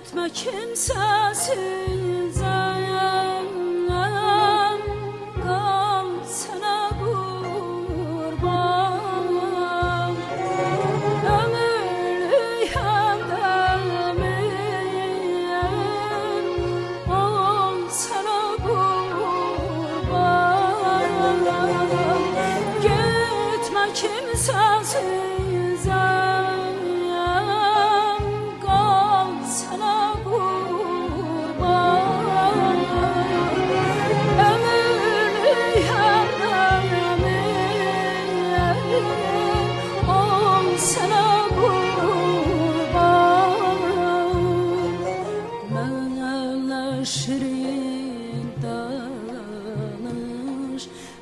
Etme kimsesiz ayağım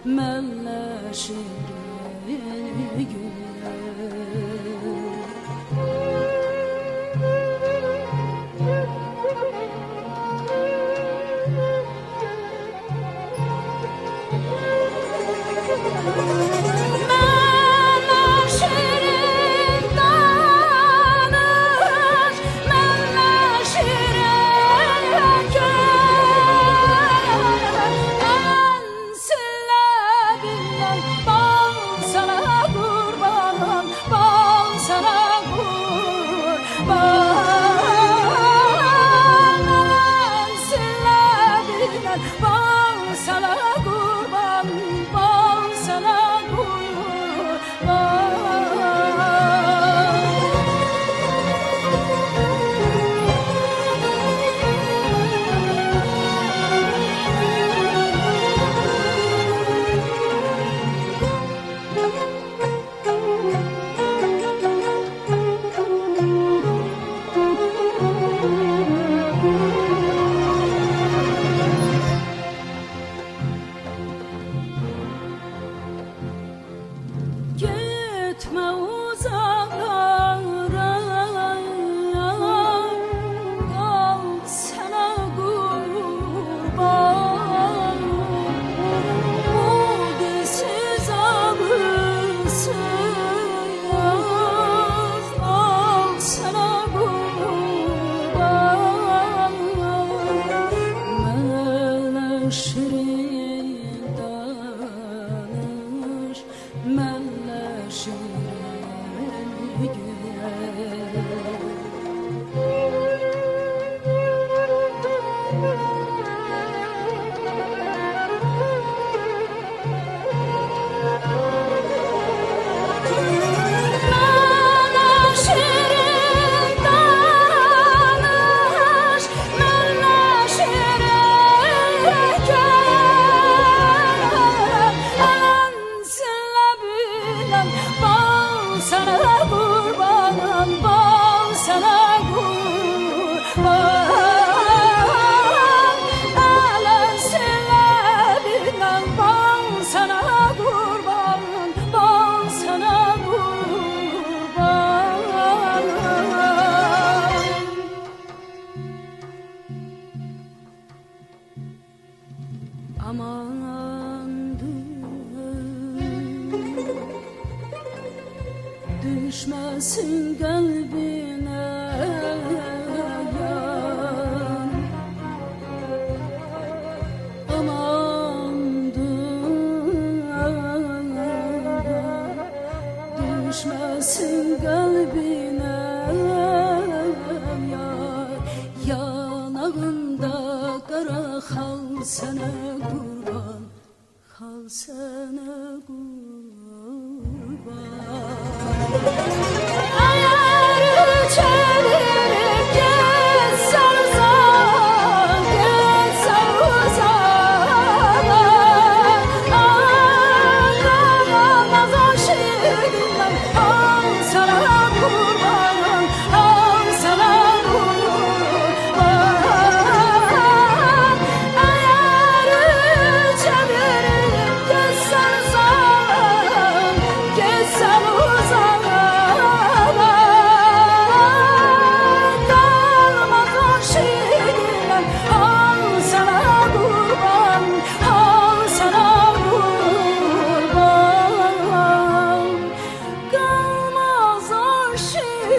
melleşir gül etme uzaklar Düşmesin kalbine yan. Aman Düşmesin kalbine yan. Yanağında kara hal sana kurban. Hal sana kurban.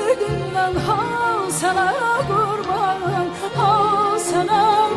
Koydum ben hal sana kurban Hal sana